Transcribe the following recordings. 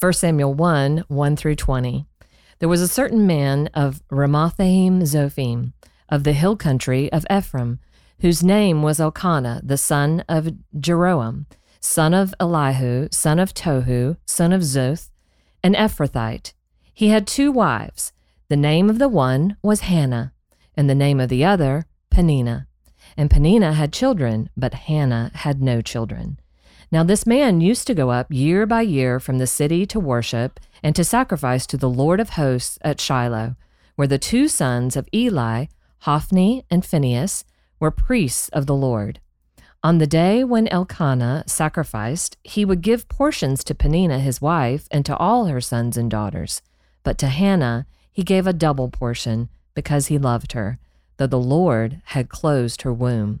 1 Samuel 1 1 through 20. There was a certain man of Ramathaim Zophim, of the hill country of Ephraim, whose name was Elkanah, the son of Jeroham, son of Elihu, son of Tohu, son of Zuph, an Ephrathite. He had two wives. The name of the one was Hannah, and the name of the other, Peninnah. And Peninnah had children, but Hannah had no children. Now this man used to go up year by year from the city to worship and to sacrifice to the Lord of hosts at Shiloh, where the two sons of Eli, Hophni and Phinehas, were priests of the Lord. On the day when Elkanah sacrificed, he would give portions to Peninnah his wife and to all her sons and daughters. But to Hannah he gave a double portion because he loved her, though the Lord had closed her womb.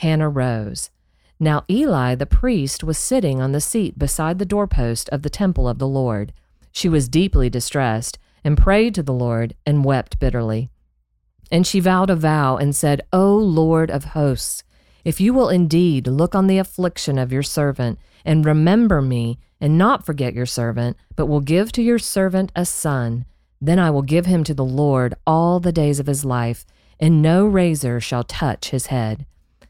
Hannah rose. Now Eli the priest was sitting on the seat beside the doorpost of the temple of the Lord. She was deeply distressed, and prayed to the Lord, and wept bitterly. And she vowed a vow, and said, O Lord of hosts, if you will indeed look on the affliction of your servant, and remember me, and not forget your servant, but will give to your servant a son, then I will give him to the Lord all the days of his life, and no razor shall touch his head.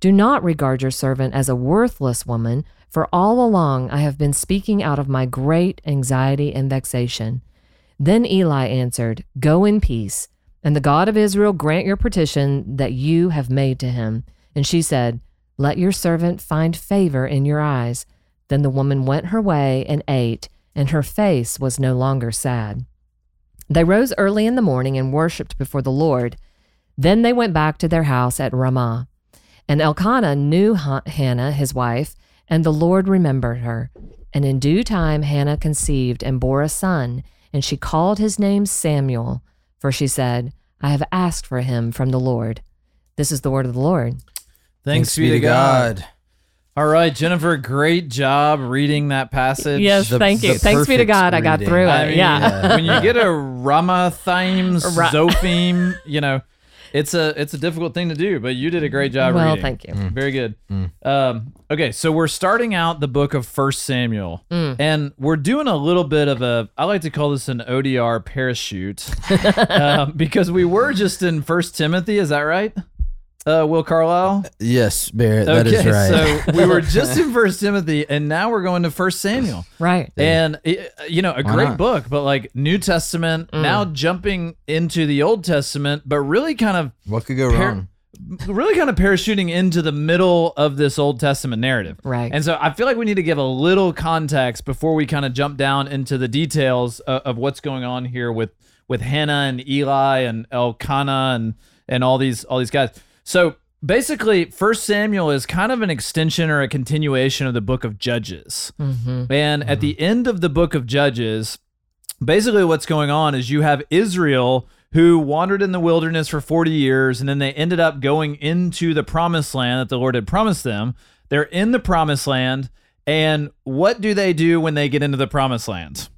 Do not regard your servant as a worthless woman, for all along I have been speaking out of my great anxiety and vexation. Then Eli answered, Go in peace, and the God of Israel grant your petition that you have made to him. And she said, Let your servant find favor in your eyes. Then the woman went her way and ate, and her face was no longer sad. They rose early in the morning and worshipped before the Lord. Then they went back to their house at Ramah. And Elkanah knew Hannah, his wife, and the Lord remembered her. And in due time Hannah conceived and bore a son, and she called his name Samuel, for she said, I have asked for him from the Lord. This is the word of the Lord. Thanks, Thanks be to God. God. All right, Jennifer, great job reading that passage. Yes, the, thank you. Thanks be to God, reading. I got through it. I mean, yeah. when you get a Ramathaim Zophim, you know, it's a it's a difficult thing to do, but you did a great job well, reading. thank you. Mm. Very good. Mm. Um, okay, so we're starting out the book of First Samuel, mm. and we're doing a little bit of a I like to call this an ODR parachute um, because we were just in First Timothy. Is that right? Uh, Will Carlisle? Yes, Barrett, that is right. so we were just in First Timothy, and now we're going to First Samuel. Right. And, you know, a Why great not? book, but like New Testament, mm. now jumping into the Old Testament, but really kind of. What could go par- wrong? Really kind of parachuting into the middle of this Old Testament narrative. Right. And so I feel like we need to give a little context before we kind of jump down into the details of, of what's going on here with, with Hannah and Eli and Elkanah and, and all these all these guys. So basically, First Samuel is kind of an extension or a continuation of the book of Judges. Mm-hmm. And mm-hmm. at the end of the book of Judges, basically what's going on is you have Israel who wandered in the wilderness for 40 years and then they ended up going into the promised land that the Lord had promised them. They're in the promised land. And what do they do when they get into the promised land?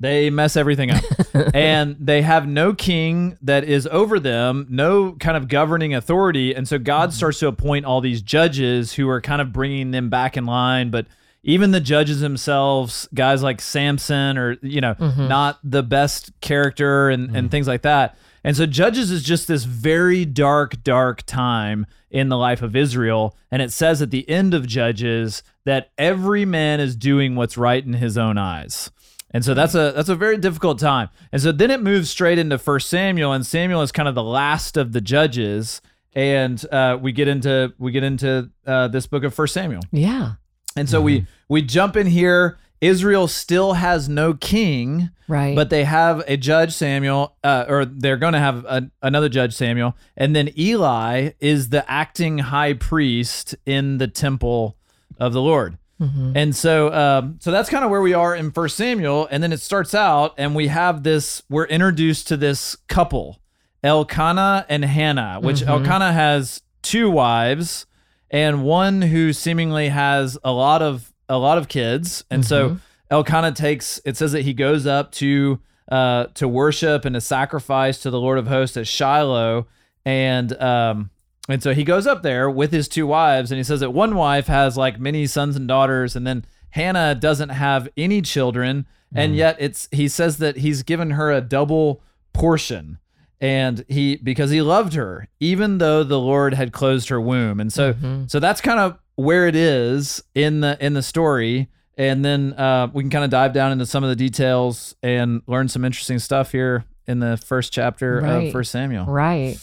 They mess everything up. and they have no king that is over them, no kind of governing authority. And so God mm-hmm. starts to appoint all these judges who are kind of bringing them back in line. But even the judges themselves, guys like Samson, or, you know, mm-hmm. not the best character and, mm-hmm. and things like that. And so Judges is just this very dark, dark time in the life of Israel. And it says at the end of Judges that every man is doing what's right in his own eyes. And so that's a that's a very difficult time. And so then it moves straight into First Samuel, and Samuel is kind of the last of the judges, and uh, we get into we get into uh, this book of First Samuel. Yeah. And so we we jump in here. Israel still has no king, Right. but they have a judge Samuel, uh, or they're going to have a, another judge Samuel, and then Eli is the acting high priest in the temple of the Lord. Mhm. And so, um, so that's kind of where we are in First Samuel, and then it starts out, and we have this. We're introduced to this couple, Elkanah and Hannah, which Elkanah has two wives, and one who seemingly has a lot of a lot of kids, and so Elkanah takes. It says that he goes up to uh, to worship and to sacrifice to the Lord of Hosts at Shiloh, and um, and so he goes up there with his two wives, and he says that one wife has like many sons and daughters, and then Hannah doesn't have any children, and yet it's he says that he's given her a double portion. And he because he loved her, even though the Lord had closed her womb. And so so that's kind of where it is in the in the story. And then uh, we can kind of dive down into some of the details and learn some interesting stuff here in the first chapter of First Samuel. Right.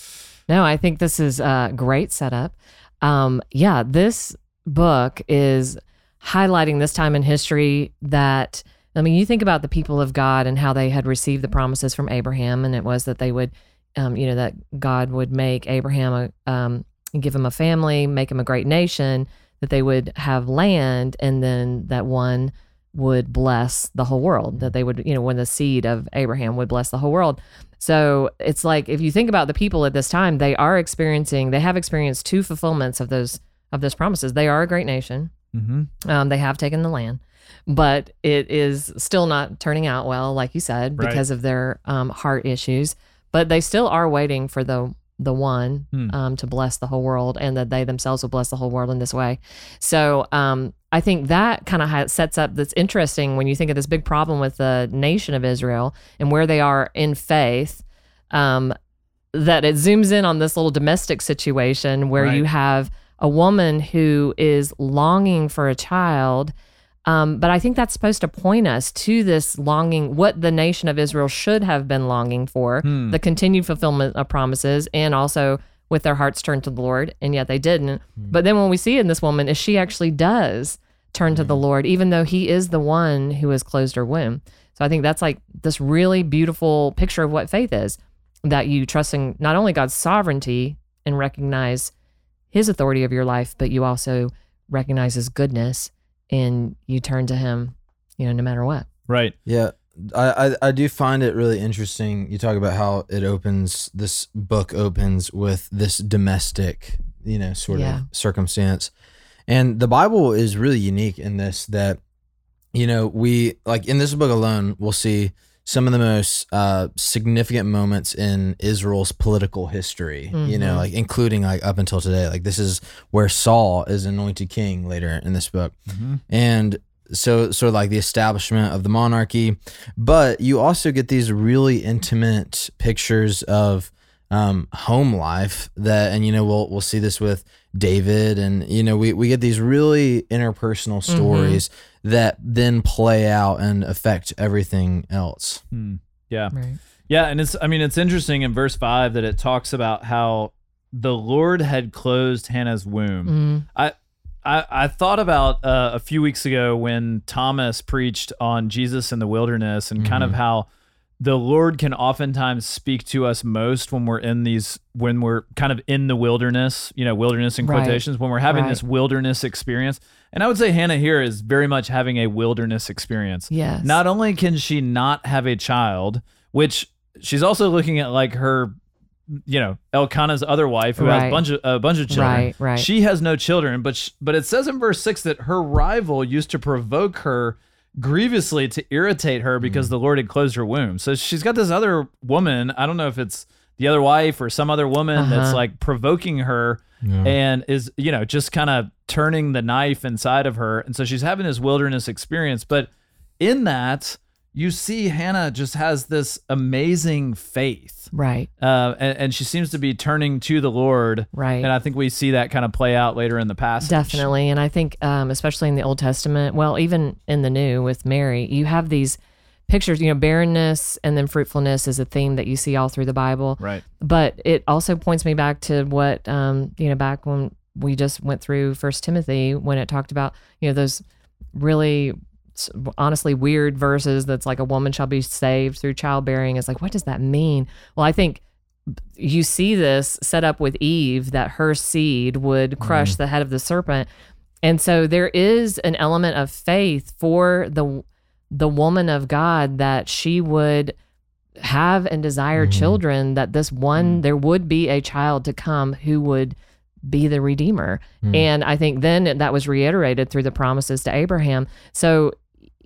No, I think this is a great setup. Um, yeah, this book is highlighting this time in history that, I mean, you think about the people of God and how they had received the promises from Abraham, and it was that they would, um, you know, that God would make Abraham a, um, give him a family, make him a great nation, that they would have land, and then that one would bless the whole world, that they would, you know, when the seed of Abraham would bless the whole world. So it's like if you think about the people at this time, they are experiencing, they have experienced two fulfillments of those of those promises. They are a great nation. Mm-hmm. Um, they have taken the land, but it is still not turning out well, like you said, Right. because of their um, heart issues. But they still are waiting for the the one Hmm. um, to bless the whole world, and that they themselves will bless the whole world in this way. So um, I think that kind of sets up. That's interesting when you think of this big problem with the nation of Israel and where they are in faith. Um, that it zooms in on this little domestic situation where you have a woman who is longing for a child. Um, but I think that's supposed to point us to this longing, what the nation of Israel should have been longing for, Hmm. the continued fulfillment of promises, and also with their hearts turned to the Lord, and yet they didn't. But then when we see in this woman is she actually does turn to the mm-hmm. Lord, even though He is the one who has closed her womb. So I think that's like this really beautiful picture of what faith is that you trusting not only God's sovereignty and recognize His authority of your life, but you also recognize His goodness and you turn to Him, you know, no matter what. Right. Yeah, I, I I do find it really interesting. You talk about how it opens. This book opens with this domestic, you know, sort Yeah. of circumstance, and the Bible is really unique in this that, you know, we like in this book alone, we'll see some of the most uh, significant moments in Israel's political history. You know, Mhm. like including like up until today. Like this is where Saul is anointed king later in this book Mm-hmm. and so sort of like the establishment of the monarchy but you also get these really intimate pictures of um, home life that and you know we'll we'll see this with David and you know we, we get these really interpersonal stories that then play out and affect everything else Hmm. Yeah. Right. Yeah, and it's I mean it's interesting in verse 5 that it talks about how the Lord had closed Hannah's womb. Mm, I I, I thought about uh, a few weeks ago when Thomas preached on Jesus in the wilderness and kind of how the Lord can oftentimes speak to us most when we're in these when we're kind of in the wilderness, you know, wilderness in Right. quotations, when we're having Right. this wilderness experience. And I would say Hannah here is very much having a wilderness experience. yes. Not only can she not have a child, which she's also looking at like her, you know, Elkanah's other wife who has a bunch of a bunch of children. Right, right. She has no children, but sh- but it says in verse six that her rival used to provoke her grievously to irritate her Mm. because the Lord had closed her womb. So she's got this other woman. I don't know if it's the other wife or some other woman that's Uh-huh. like provoking her and is you know just kind of turning the knife inside of her and so she's having this wilderness experience but in that you see hannah just has this amazing faith right, uh, and, and she seems to be turning to the lord right. and i think we see that kind of play out later in the passage Definitely. And I think, um, especially in the Old Testament, well, even in the New with Mary, you have these pictures. You know, barrenness and then fruitfulness is a theme that you see all through the Bible. Right. But it also points me back to what um, you know back when we just went through First Timothy when it talked about you know those really honestly weird verses that's like a woman shall be saved through childbearing. Is like what does that mean? Well i think you see this set up with eve that her seed would mm-hmm. crush the head of the serpent. And so there is an element of faith for the the woman of god that she would have and desire mm-hmm. children that this one mm-hmm. there would be a child to come who would be the redeemer. Mm. And i think then that was reiterated through the promises to abraham. So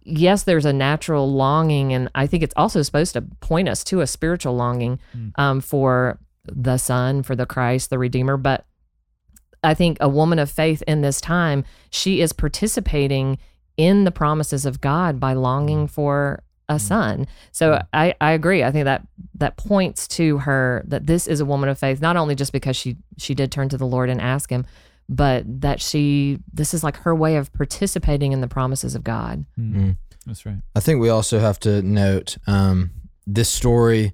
yes there's a natural longing and i think it's also supposed to point us to a spiritual longing hmm. um, for the son for the christ the redeemer. But i think a woman of faith in this time she is participating in the promises of god by longing hmm. for a hmm. son. So I, I agree. I think that that points to her that this is a woman of faith not only just because she she did turn to the lord and ask him but that she this is like her way of participating in the promises of god That's right. I think we also have to note um, this story.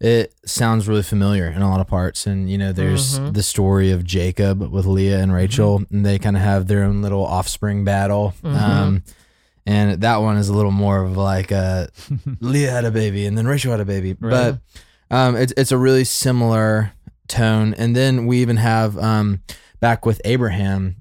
It sounds really familiar in a lot of parts, and you know, there's Mhm. the story of Jacob with Leah and Rachel, and they kind of have their own little offspring battle. Mhm. Um, and that one is a little more of like a Leah had a baby, and then Rachel had a baby, Right. but um, it's it's a really similar tone. And then we even have um, back with Abraham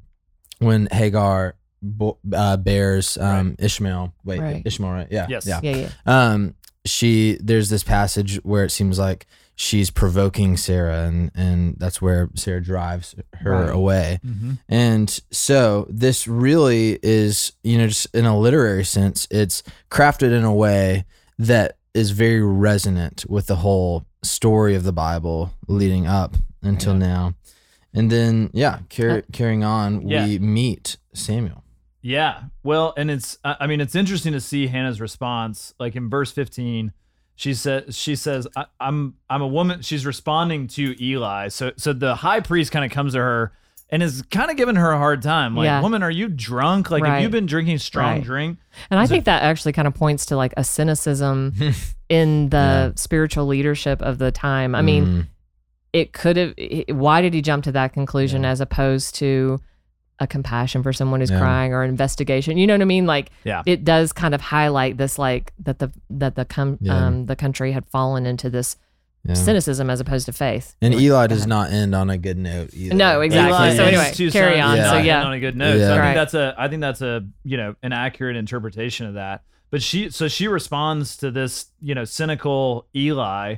when Hagar bo- uh, bears um, Ishmael. Wait, Right. Ishmael, right? Yeah. Yes. Yeah. yeah yeah Um, she there's this passage where it seems like she's provoking Sarah, and and that's where Sarah drives her Right. away. Mm-hmm. And so this really is, you know, just in a literary sense, it's crafted in a way that is very resonant with the whole story of the Bible leading up until Yeah. now. And then, yeah, car- carrying on, Yeah. we meet Samuel. Yeah. Well, and it's I I mean it's interesting to see Hannah's response. Like in verse 15, she says she says I, I'm I'm a woman. She's responding to Eli. So so the high priest kind of comes to her and is kind of giving her a hard time. Like, Yeah. woman, are you drunk? Like, have you been drinking strong Right. drink? And I Is it- think that actually kind of points to like a cynicism in the spiritual leadership of the time. I mean, Mm, it could have. Why did he jump to that conclusion Yeah. as opposed to a compassion for someone who's Yeah. crying or investigation? You know what I mean? Like, Yeah. it does kind of highlight this, like that the that the com- Yeah. um the country had fallen into this yeah. cynicism as opposed to faith. And Go Eli does not end on a good note either. No, exactly. Eli So anyway, his carry on. Yeah. So end yeah, on a good note. So Yeah. I Right. think that's a I think that's a you know an accurate interpretation of that. But she so she responds to this you know cynical Eli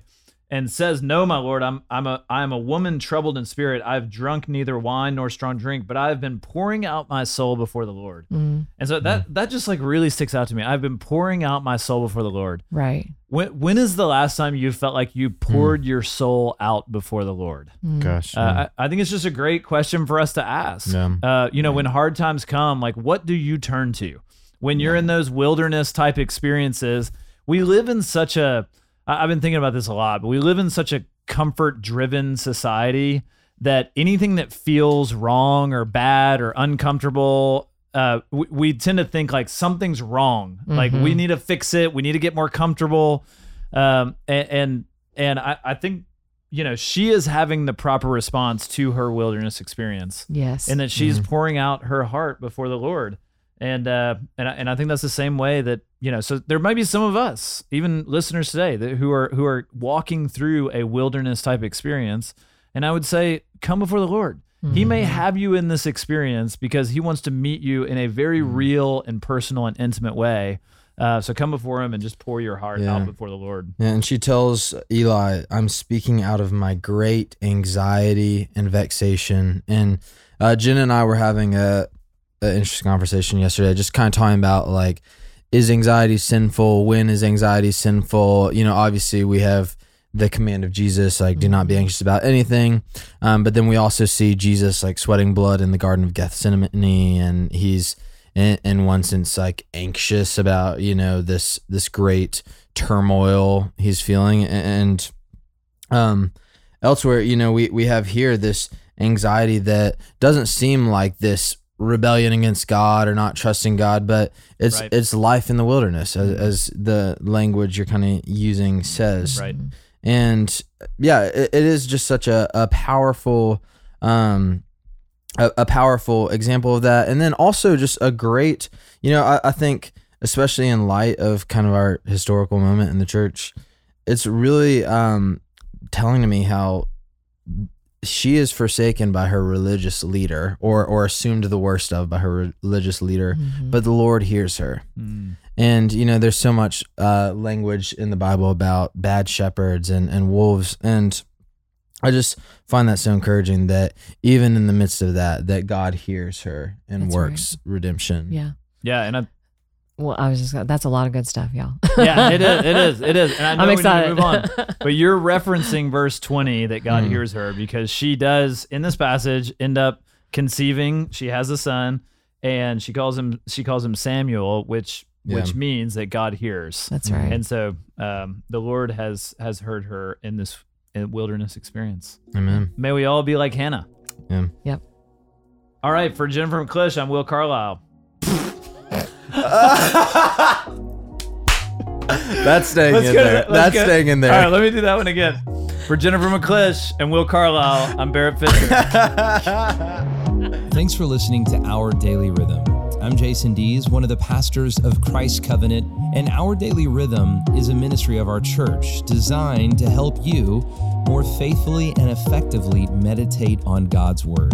and says, "No, my lord, I'm I'm a I'm a woman troubled in spirit. I've drunk neither wine nor strong drink, but I've been pouring out my soul before the Lord." Mm, And so that that just like really sticks out to me. I've been pouring out my soul before the Lord. right. When when is the last time you felt like you poured your soul out before the Lord? Mm. Gosh. Uh, I, I think it's just a great question for us to ask. Yeah. Uh, you know, when hard times come, like what do you turn to? When you're in those wilderness type experiences, we live in such a I- I've been thinking about this a lot, but we live in such a comfort driven society that anything that feels wrong or bad or uncomfortable, uh, we, we tend to think like something's wrong. Like we Mhm. need to fix it. We need to get more comfortable. Um, and, and, and I, I think, you know, she is having the proper response to her wilderness experience Yes. and that she's pouring out her heart before the Lord. And uh, and I, and I think that's the same way that you know. So there might be some of us, even listeners today, that who are who are walking through a wilderness type experience. And I would say, come before the Lord. He may have you in this experience because he wants to meet you in a very real and personal and intimate way. Uh, so come before him and just pour your heart Yeah. out before the Lord. And she tells Eli, I'm speaking out of my great anxiety and vexation. And uh, Jen and I were having a, a interesting conversation yesterday, just kind of talking about like, is anxiety sinful? When is anxiety sinful? You know, obviously we have the command of Jesus, like, do not be anxious about anything. Um, but then we also see Jesus like sweating blood in the Garden of Gethsemane, and he's in, in one sense like anxious about you know this this great turmoil he's feeling and um elsewhere you know we we have here this anxiety that doesn't seem like this rebellion against God or not trusting God, but it's Right. it's life in the wilderness, as, as the language you're kind of using says. Right. And yeah, it, it is just such a, a powerful, um, a, a powerful example of that. And then also just a great, you know, I, I think especially in light of kind of our historical moment in the church, it's really um, telling to me how she is forsaken by her religious leader or or assumed the worst of by her religious leader Mhm. but the lord hears her Mm. and you know there's so much uh, language in the bible about bad shepherds and and wolves and i just find that so encouraging that even in the midst of that that god hears her and That's works redemption yeah. Yeah, and I, Well, I was just gonna, that's a lot of good stuff, y'all. yeah, it is. It is. It is. And I know I'm we need to excited. move on. But you're referencing verse 20 that God Mhm. hears her because she does in this passage end up conceiving. She has a son, and she calls him she calls him Samuel, which Yeah. which means that God hears. That's right. And so um, the Lord has has heard her in this wilderness experience. amen May we all be like Hannah. yeah Yep. All right, for Jennifer McClish, I'm Will Carlisle. that's staying Let's in go to there let's that's go- staying in there All right, let me do that one again. For Jennifer McClish and Will Carlisle, I'm Barrett Fisher. Thanks for listening to Our Daily Rhythm. I'm Jason Dees, one of the pastors of Christ Covenant, and Our Daily Rhythm is a ministry of our church designed to help you more faithfully and effectively meditate on God's Word.